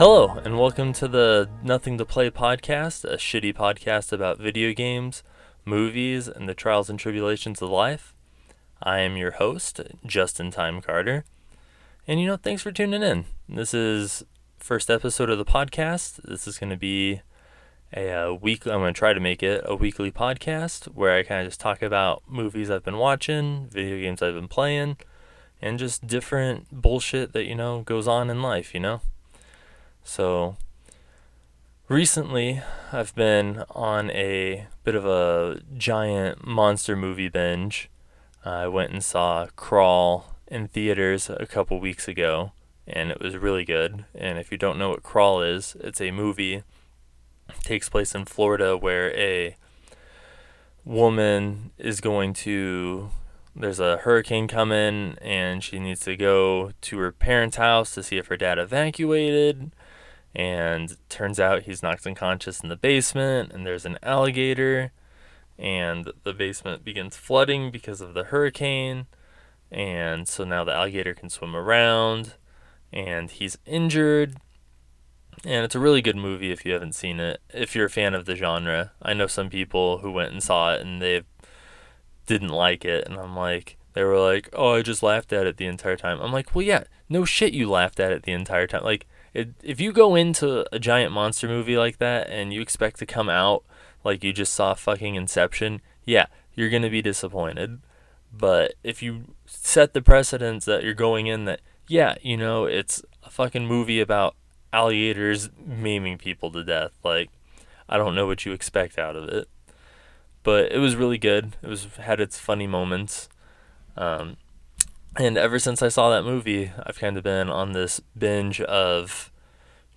Hello, and welcome to the Nothing to Play podcast, a shitty podcast about video games, movies, and the trials and tribulations of life. I am your host, Justin Time Carter. And you know, thanks for tuning in. This is first episode of the podcast. This is going to be a, uh week. I'm going to try to make it a weekly podcast where I kind of just talk about movies I've been watching, video games I've been playing, and just different bullshit that you know goes on in life. You know. So recently, I've been on a bit of a giant monster movie binge. I went and saw Crawl in theaters a couple weeks ago, and it was really good. And if you don't know what Crawl is, it's a movie. It takes place in Florida where a woman is going to there's a hurricane coming and she needs to go to her parents' house to see if her dad evacuated and turns out he's knocked unconscious in the basement and there's an alligator and the basement begins flooding because of the hurricane. And so now the alligator can swim around and he's injured. And it's a really good movie if you haven't seen it if you're a fan of the genre. I know some people who went and saw it and they didn't like it and i'm like they were like oh i just laughed at it the entire time. I'm like well yeah no shit you laughed at it the entire time. Like it, if you go into a giant monster movie like that and you expect to come out like you just saw fucking Inception, yeah, you're going to be disappointed. But if you set the precedence that you're going in that, yeah, you know, it's a fucking movie about alligators maiming people to death, like, I don't know what you expect out of it. But it was really good. It was had its funny moments. Um, and ever since I saw that movie, I've kind of been on this binge of,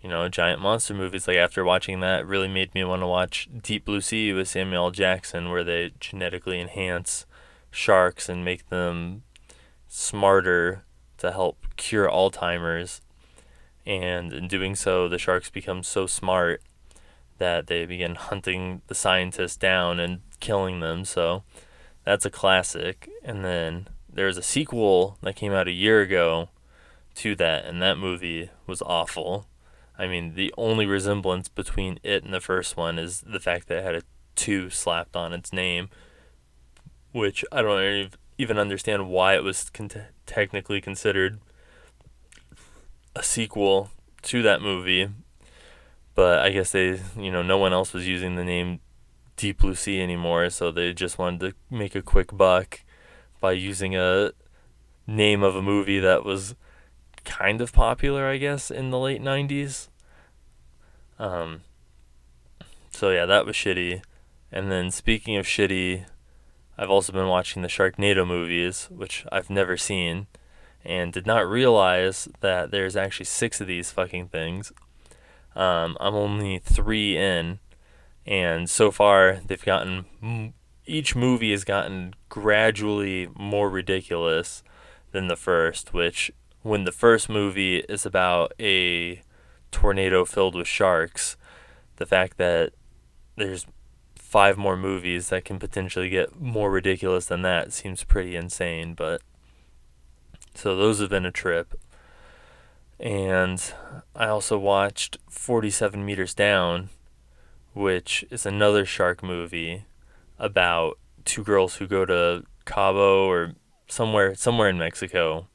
you know, giant monster movies. Like after watching that, really made me want to watch Deep Blue Sea with Samuel Jackson, where they genetically enhance sharks and make them smarter to help cure Alzheimer's. And in doing so, the sharks become so smart that they begin hunting the scientists down and killing them. So that's a classic. And then there's a sequel that came out a year ago to that, and that movie was awful. I mean, the only resemblance between it and the first one is the fact that it had a 2 slapped on its name, which I don't even understand why it was con- technically considered a sequel to that movie. But I guess they, you know, no one else was using the name Deep Blue Sea anymore, so they just wanted to make a quick buck by using a name of a movie that was kind of popular, I guess, in the late 90s. Um, so yeah, that was shitty. And then speaking of shitty, I've also been watching the Sharknado movies, which I've never seen, and did not realize that there's actually six of these fucking things. Um, I'm only three in, and so far they've gotten each movie has gotten gradually more ridiculous than the first, which when the first movie is about a tornado filled with sharks, the fact that there's five more movies that can potentially get more ridiculous than that seems pretty insane, but so those have been a trip. And I also watched 47 Meters Down, which is another shark movie about two girls who go to Cabo or somewhere somewhere in Mexico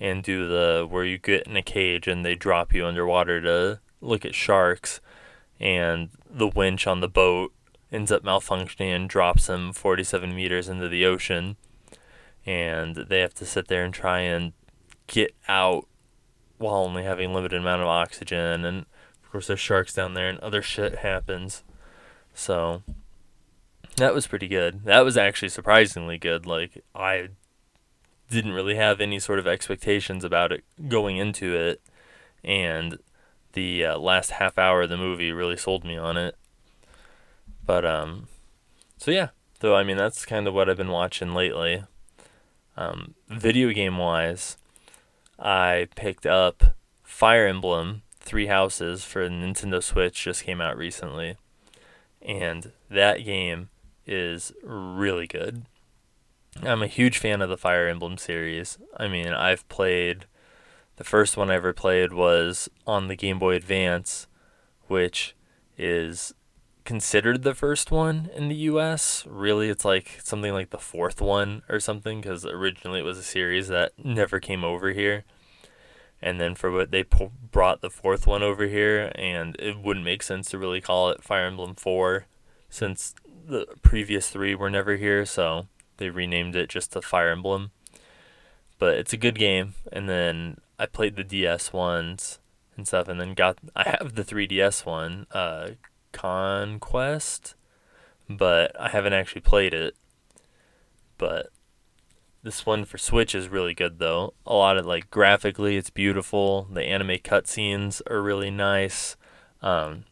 and do the where you get in a cage and they drop you underwater to look at sharks and the winch on the boat ends up malfunctioning and drops them 47 meters into the ocean. And they have to sit there and try and get out while only having limited amount of oxygen. And of course there's sharks down there and other shit happens. So that was pretty good. That was actually surprisingly good. Like I didn't really have any sort of expectations about it going into it, and the uh, last half hour of the movie really sold me on it. But um, so yeah. So I mean, that's kind of what I've been watching lately. Um, video game wise, I picked up Fire Emblem Three Houses for Nintendo Switch. Just came out recently, and that game is really good. I'm a huge fan of the Fire Emblem series. I mean, I've played The first one I ever played was on the Game Boy Advance, which is considered the first one in the US. Really, it's like something like the fourth one or something because originally it was a series that never came over here. And then for what they po- brought the fourth one over here, and it wouldn't make sense to really call it Fire Emblem 4 since the previous three were never here, so they renamed it just to Fire Emblem. But it's a good game, and then I played the DS ones and stuff, and then got I have the 3DS one, uh, Conquest, but I haven't actually played it. But this one for Switch is really good though. A lot of like graphically, it's beautiful. The anime cutscenes are really nice. Um,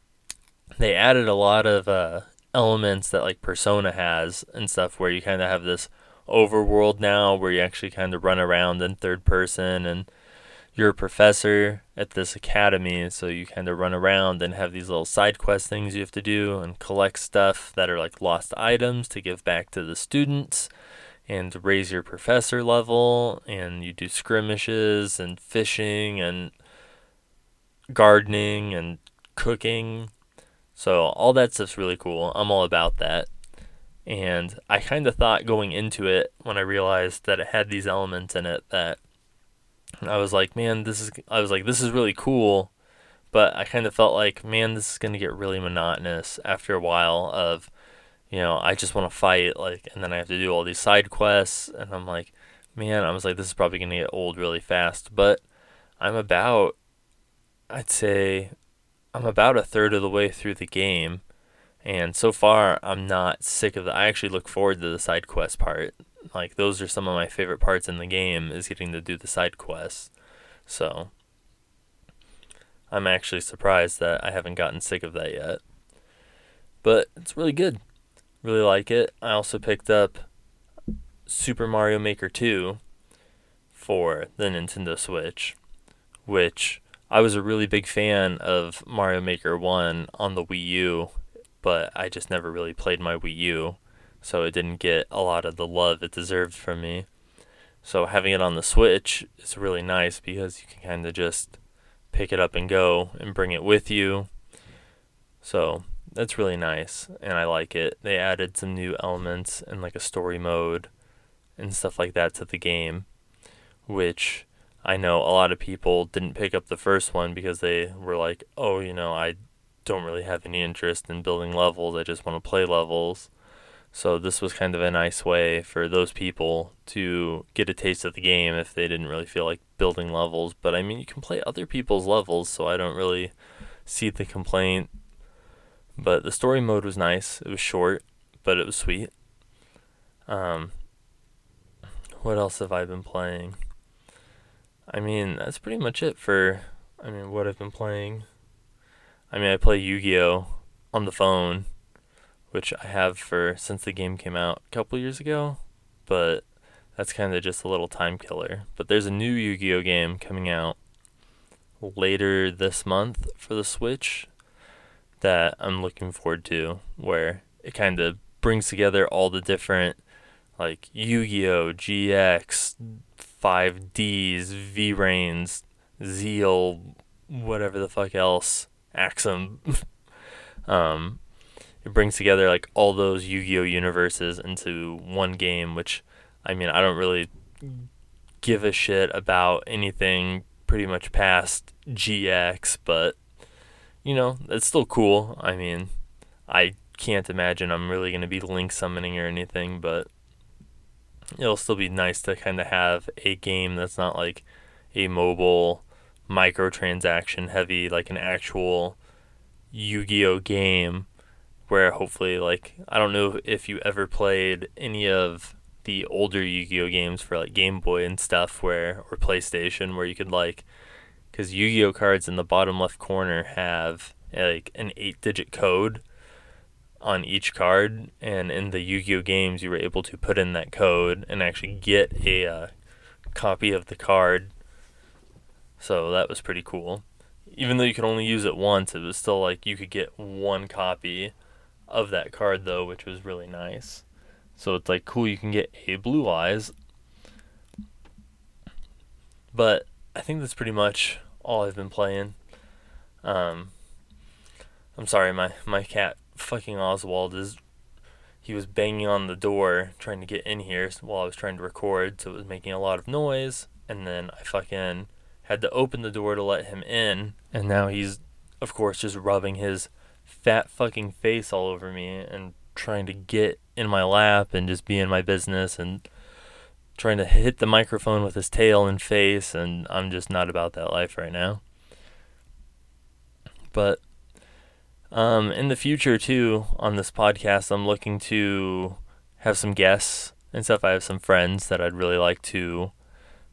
they added a lot of uh, elements that like Persona has and stuff, where you kind of have this overworld now, where you actually kind of run around in third person and you're a professor at this academy, so you kind of run around and have these little side quest things you have to do and collect stuff that are like lost items to give back to the students and raise your professor level. And you do skirmishes and fishing and gardening and cooking. So all that stuff's really cool. I'm all about that. And I kind of thought going into it when I realized that it had these elements in it that I was like, man, this is I was like, this is really cool, but I kind of felt like, man, this is going to get really monotonous after a while of you know, I just want to fight like and then I have to do all these side quests and I'm like, man, I was like this is probably going to get old really fast, but I'm about I'd say I'm about a third of the way through the game and so far I'm not sick of the I actually look forward to the side quest part like those are some of my favorite parts in the game is getting to do the side quests. So I'm actually surprised that I haven't gotten sick of that yet. But it's really good. Really like it. I also picked up Super Mario Maker 2 for the Nintendo Switch, which I was a really big fan of Mario Maker 1 on the Wii U, but I just never really played my Wii U so it didn't get a lot of the love it deserved from me. So having it on the Switch is really nice because you can kind of just pick it up and go and bring it with you. So that's really nice and I like it. They added some new elements and like a story mode and stuff like that to the game, which I know a lot of people didn't pick up the first one because they were like, "Oh, you know, I don't really have any interest in building levels. I just want to play levels." So this was kind of a nice way for those people to get a taste of the game if they didn't really feel like building levels. But I mean, you can play other people's levels, so I don't really see the complaint. But the story mode was nice. It was short, but it was sweet. Um, what else have I been playing? I mean, that's pretty much it for I mean, what I've been playing. I mean, I play Yu-Gi-Oh on the phone which I have for since the game came out a couple years ago, but that's kind of just a little time killer. But there's a new Yu-Gi-Oh game coming out later this month for the Switch that I'm looking forward to where it kind of brings together all the different like Yu-Gi-Oh, GX, 5Ds, VRAINS, Zeal, whatever the fuck else, Axum. um, it brings together like all those Yu-Gi-Oh universes into one game, which I mean, I don't really give a shit about anything pretty much past GX, but you know, it's still cool. I mean, I can't imagine I'm really going to be link summoning or anything, but it'll still be nice to kind of have a game that's not like a mobile microtransaction heavy like an actual Yu-Gi-Oh game where hopefully like I don't know if you ever played any of the older Yu-Gi-Oh games for like Game Boy and stuff where or PlayStation where you could like cuz Yu-Gi-Oh cards in the bottom left corner have like an 8-digit code on each card and in the Yu-Gi-Oh games you were able to put in that code and actually get a uh, copy of the card. So that was pretty cool. Even though you could only use it once, it was still like you could get one copy of that card though, which was really nice. So it's like cool you can get a blue eyes. But I think that's pretty much all I've been playing. Um, I'm sorry, my my cat fucking Oswald is he was banging on the door trying to get in here while I was trying to record, so it was making a lot of noise. And then I fucking had to open the door to let him in, and now he's, of course, just rubbing his fat fucking face all over me and trying to get in my lap and just be in my business and trying to hit the microphone with his tail and face, and I'm just not about that life right now. But um, in the future, too, on this podcast, I'm looking to have some guests and stuff. I have some friends that I'd really like to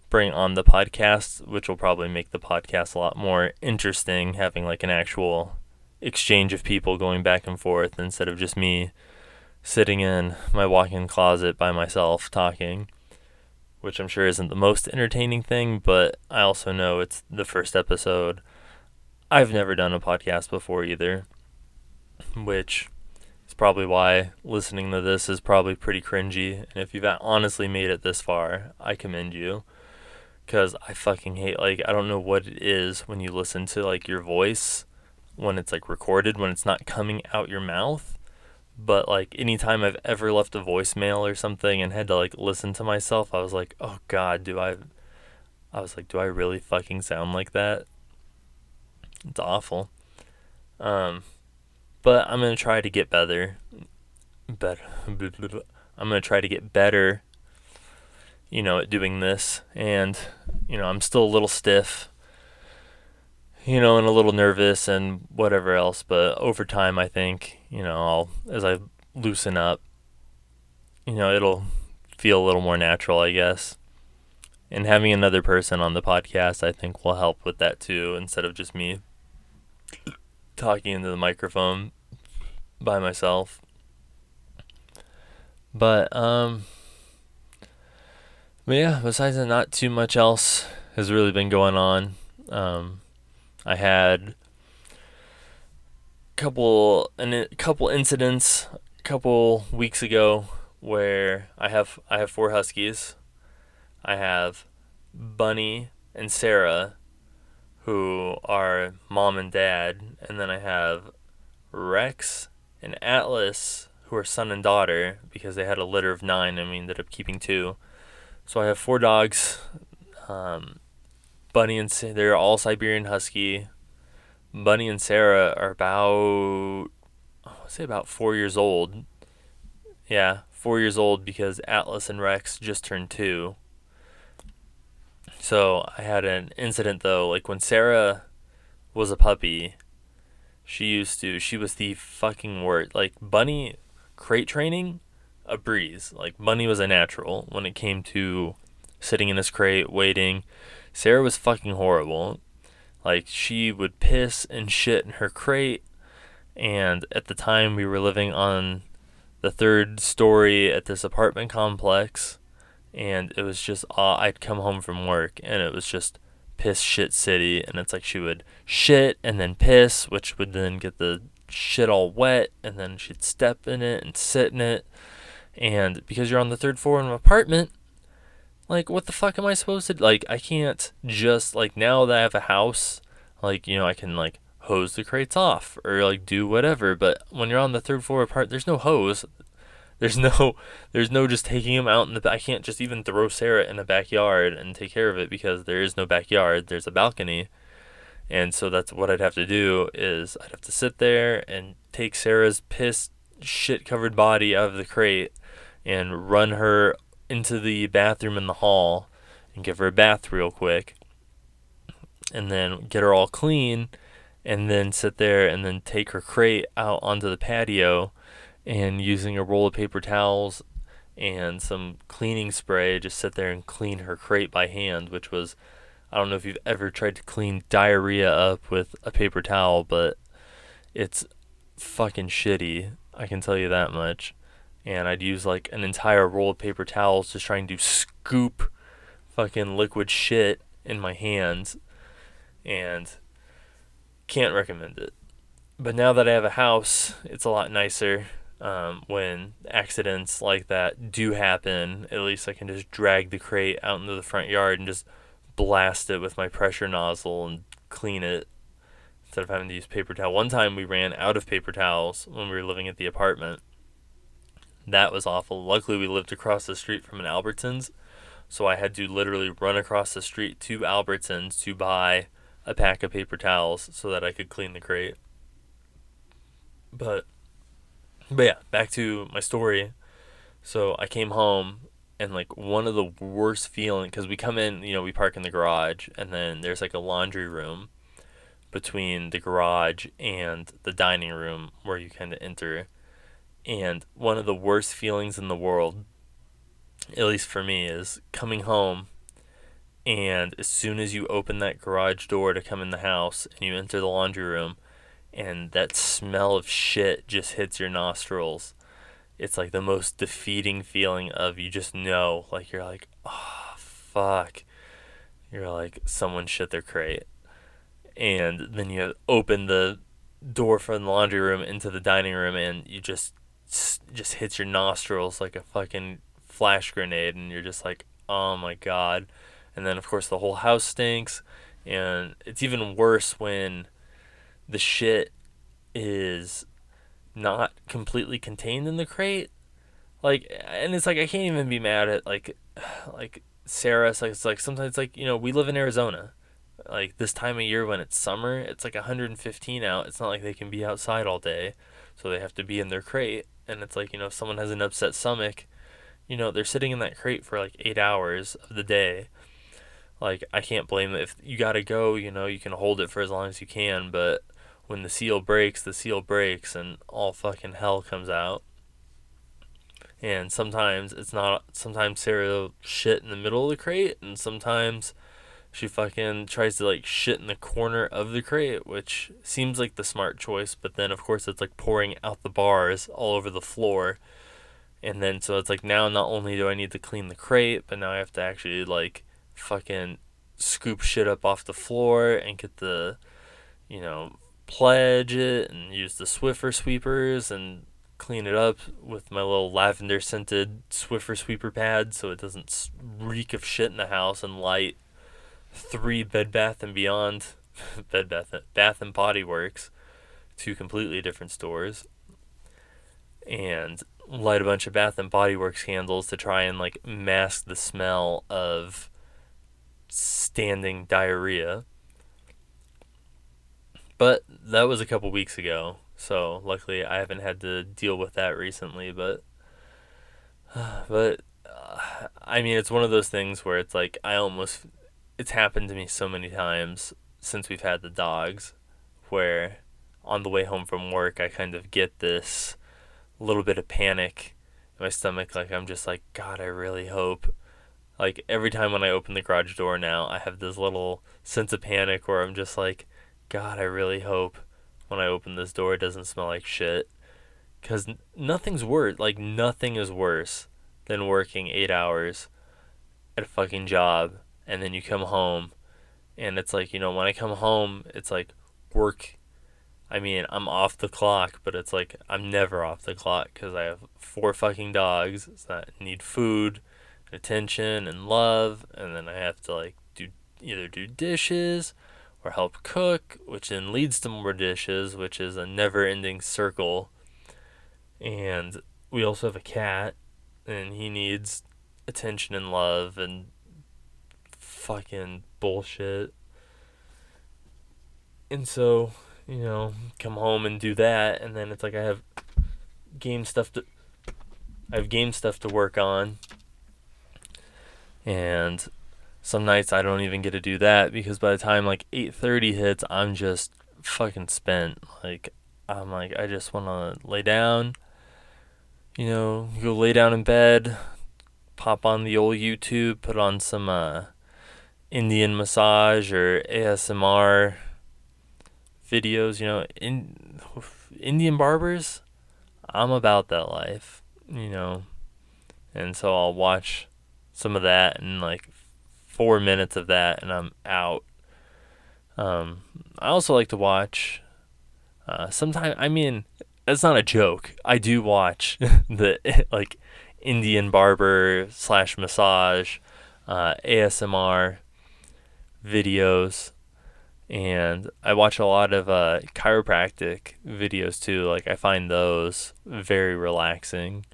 bring on the podcast, which will probably make the podcast a lot more interesting, having like an actual exchange of people going back and forth instead of just me sitting in my walk in closet by myself talking, which I'm sure isn't the most entertaining thing, but I also know it's the first episode. I've never done a podcast before either which is probably why listening to this is probably pretty cringy. And if you've honestly made it this far, I commend you. Because I fucking hate, like, I don't know what it is when you listen to, like, your voice when it's, like, recorded, when it's not coming out your mouth. But, like, anytime I've ever left a voicemail or something and had to, like, listen to myself, I was like, oh, God, do I. I was like, do I really fucking sound like that? It's awful. Um, but I'm gonna try to get better. Better. I'm gonna try to get better. You know, at doing this, and you know, I'm still a little stiff. You know, and a little nervous and whatever else. But over time, I think you know, I'll as I loosen up, you know, it'll feel a little more natural, I guess. And having another person on the podcast, I think, will help with that too, instead of just me talking into the microphone by myself. But um but yeah, besides that not too much else has really been going on. Um I had couple a couple incidents a couple weeks ago where I have I have four huskies. I have Bunny and Sarah who are mom and dad and then I have Rex and Atlas, who are son and daughter, because they had a litter of nine and we ended up keeping two. So I have four dogs. Um, Bunny and they're all Siberian Husky. Bunny and Sarah are about, I say about four years old. Yeah, four years old because Atlas and Rex just turned two. So I had an incident though, like when Sarah was a puppy, she used to. She was the fucking worst. Like Bunny crate training, a breeze. Like Bunny was a natural when it came to sitting in his crate waiting. Sarah was fucking horrible. Like she would piss and shit in her crate. And at the time we were living on the third story at this apartment complex and it was just uh, I'd come home from work and it was just piss shit city and it's like she would shit and then piss which would then get the shit all wet and then she'd step in it and sit in it. And because you're on the third floor in an apartment like what the fuck am i supposed to like i can't just like now that i have a house like you know i can like hose the crates off or like do whatever. But when you're on the third floor apart there's no hose there's no there's no just taking him out in the I can't just even throw Sarah in the backyard and take care of it because there is no backyard. There's a balcony. And so that's what I'd have to do is I'd have to sit there and take Sarah's pissed shit covered body out of the crate and run her into the bathroom in the hall and give her a bath real quick and then get her all clean and then sit there and then take her crate out onto the patio and using a roll of paper towels and some cleaning spray, just sit there and clean her crate by hand, which was I don't know if you've ever tried to clean diarrhea up with a paper towel, but it's fucking shitty. I can tell you that much. And I'd use like an entire roll of paper towels just trying to scoop fucking liquid shit in my hands. And can't recommend it. But now that I have a house, it's a lot nicer um, when accidents like that do happen, at least I can just drag the crate out into the front yard and just blast it with my pressure nozzle and clean it instead of having to use paper towel. One time we ran out of paper towels when we were living at the apartment. That was awful. Luckily, we lived across the street from an Albertsons, so I had to literally run across the street to Albertsons to buy a pack of paper towels so that I could clean the crate. But but yeah, back to my story. So I came home and like one of the worst feeling because we come in, you know, we park in the garage and then there's like a laundry room between the garage and the dining room where you kind of enter. And one of the worst feelings in the world, at least for me, is coming home and as soon as you open that garage door to come in the house and you enter the laundry room and that smell of shit just hits your nostrils. It's like the most defeating feeling of you just know like you're like oh fuck. You're like someone shit their crate. And then you open the door from the laundry room into the dining room and you just just hits your nostrils like a fucking flash grenade and you're just like oh my god. And then of course the whole house stinks. And it's even worse when the shit is not completely contained in the crate. Like and it's like i can't even be mad at like like sarah it's like, it's like sometimes like you know we live in arizona. Like this time of year when it's summer it's like 115 out. It's not like they can be outside all day so they have to be in their crate. And it's like you know if someone has an upset stomach you know they're sitting in that crate for like eight hours of the day. Like I can't blame it. If you gotta go, you know, you can hold it for as long as you can, but when the seal breaks, the seal breaks and all fucking hell comes out. And sometimes it's not sometimes Sarah shit in the middle of the crate and sometimes she fucking tries to like shit in the corner of the crate, which seems like the smart choice, but then of course it's like pouring out the bars all over the floor. And then so it's like now not only do I need to clean the crate, but now I have to actually like fucking scoop shit up off the floor and get the, you know, pledge it and use the Swiffer sweepers and clean it up with my little lavender scented Swiffer sweeper pad so it doesn't reek of shit in the house and light three Bed Bath and Beyond, Bed Bath, Bath and Body Works, two completely different stores, and light a bunch of Bath and Body Works candles to try and like mask the smell of standing diarrhea. But that was a couple weeks ago, so luckily I haven't had to deal with that recently. But, but uh, I mean, it's one of those things where it's like I almost, it's happened to me so many times since we've had the dogs, where on the way home from work I kind of get this little bit of panic in my stomach, like I'm just like, God, I really hope like every time when I open the garage door now, I have this little sense of panic where I'm just like, God, I really hope when I open this door it doesn't smell like shit. Because nothing's worse, like, nothing is worse than working eight hours at a fucking job and then you come home and it's like, you know, when I come home, it's like work. I mean, I'm off the clock, but it's like I'm never off the clock because I have four fucking dogs that need food attention and love and then I have to like do either do dishes or help cook, which then leads to more dishes, which is a never-ending circle. And we also have a cat and he needs attention and love and fucking bullshit. And so, you know, come home and do that and then it's like I have game stuff to I have game stuff to work on and some nights I don't even get to do that because by the time like 8:30 hits, I'm just fucking spent. Like I'm like I just want to lay down. You know, go lay down in bed, pop on the old YouTube, put on some uh, Indian massage or ASMR videos, you know, in Indian barbers, I'm about that life, you know. And so I'll watch some of that and like four minutes of that and I'm out. Um, I also like to watch. Uh, sometimes I mean that's not a joke. I do watch the like Indian barber slash massage, uh, ASMR, videos and I watch a lot of uh, chiropractic videos too. Like I find those very relaxing,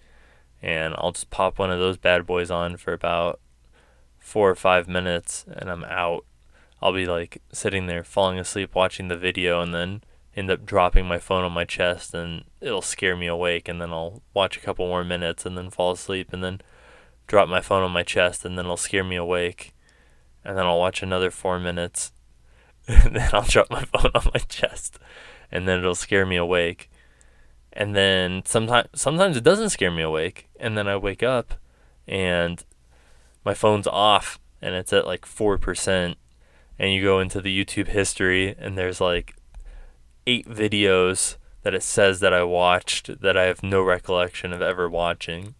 and I'll just pop one of those bad boys on for about four or five minutes, and I'm out. I'll be like sitting there falling asleep watching the video, and then end up dropping my phone on my chest, and it'll scare me awake, and then I'll watch a couple more minutes, and then fall asleep, and then drop my phone on my chest, and then it'll scare me awake, and then I'll watch another four minutes and then I'll drop my phone on my chest, and then it'll scare me awake. And then sometimes sometimes it doesn't scare me awake, and then I wake up, and my phone's off, and it's at like four percent. And you go into the YouTube history, and there's like eight videos that it says that I watched that I have no recollection of ever watching.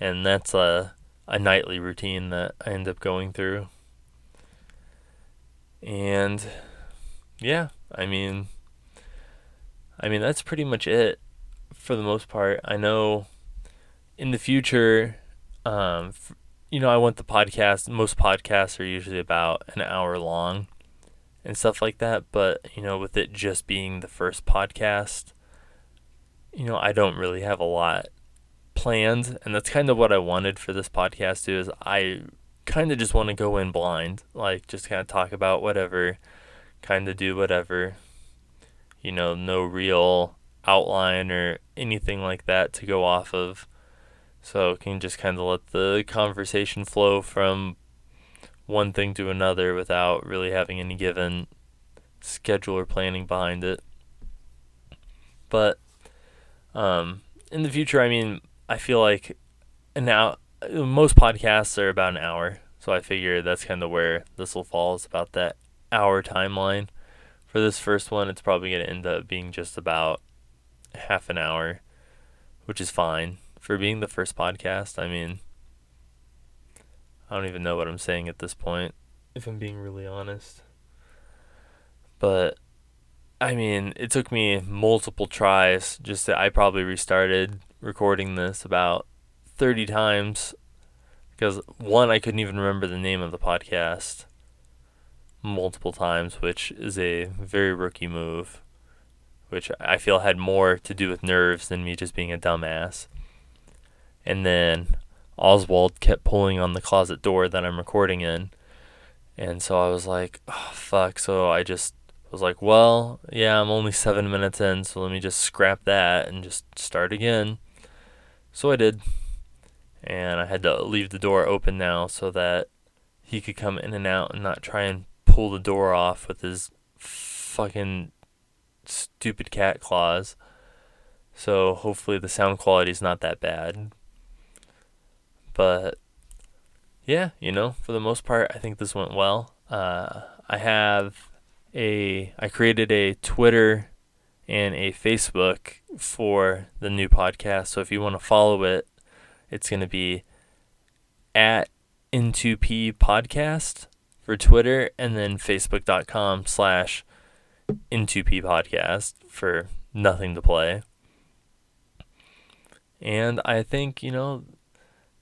And that's a a nightly routine that I end up going through. And yeah, I mean I mean that's pretty much it for the most part. I know in the future um f- you know, I want the podcast most podcasts are usually about an hour long and stuff like that, but you know, with it just being the first podcast, you know, I don't really have a lot planned, and that's kind of what I wanted for this podcast too. Is I kind of just want to go in blind, like just kind of talk about whatever, kind of do whatever. You know, no real outline or anything like that to go off of. So can just kind of let the conversation flow from one thing to another without really having any given schedule or planning behind it. But um, in the future, I mean, I feel like now most podcasts are about an hour, so I figure that's kind of where this will fall. Is about that hour timeline. For this first one, it's probably going to end up being just about half an hour, which is fine for being the first podcast. I mean, I don't even know what I'm saying at this point, if I'm being really honest. But I mean, it took me multiple tries just that I probably restarted recording this about 30 times because one, I couldn't even remember the name of the podcast multiple times, which is a very rookie move, which I feel had more to do with nerves than me just being a dumbass. And then Oswald kept pulling on the closet door that I'm recording in. And so I was like, oh, fuck. So I just was like, well, yeah, I'm only seven minutes in, so let me just scrap that and just start again. So I did and I had to leave the door open now so that he could come in and out and not try and pull the door off with his fucking stupid cat claws. So hopefully the sound quality is not that bad. But yeah, you know, for the most part, I think this went well. Uh, I have a I created a Twitter and a Facebook for the new podcast. So if you want to follow it, it's going to be at N2P podcast for Twitter and then facebook.com slash N2P podcast for nothing to play. And I think, you know,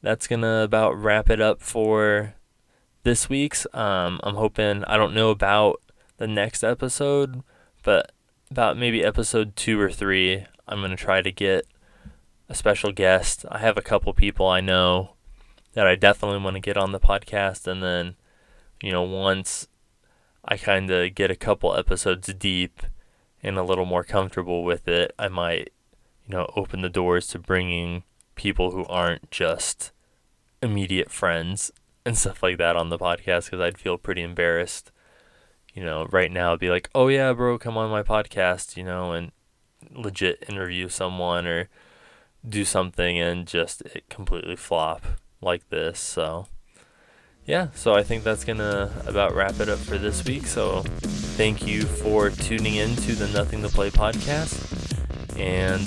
that's to about wrap it up for this week's. Um, I'm hoping, I don't know about the next episode, but about maybe episode two or three, I'm to try to get a special guest. I have a couple people I know that I definitely want to get on the podcast, and then, you know, once I kind of get a couple episodes deep and a little more comfortable with it, I might, you know, open the doors to bringing people who aren't just immediate friends and stuff like that on the podcast because I'd feel pretty embarrassed. You know, right now, be like, oh yeah, bro, come on my podcast, you know, and legit interview someone or do something and just it completely flop like this. So, yeah, so I think that's gonna about wrap it up for this week. So, thank you for tuning in to the Nothing to Play podcast, and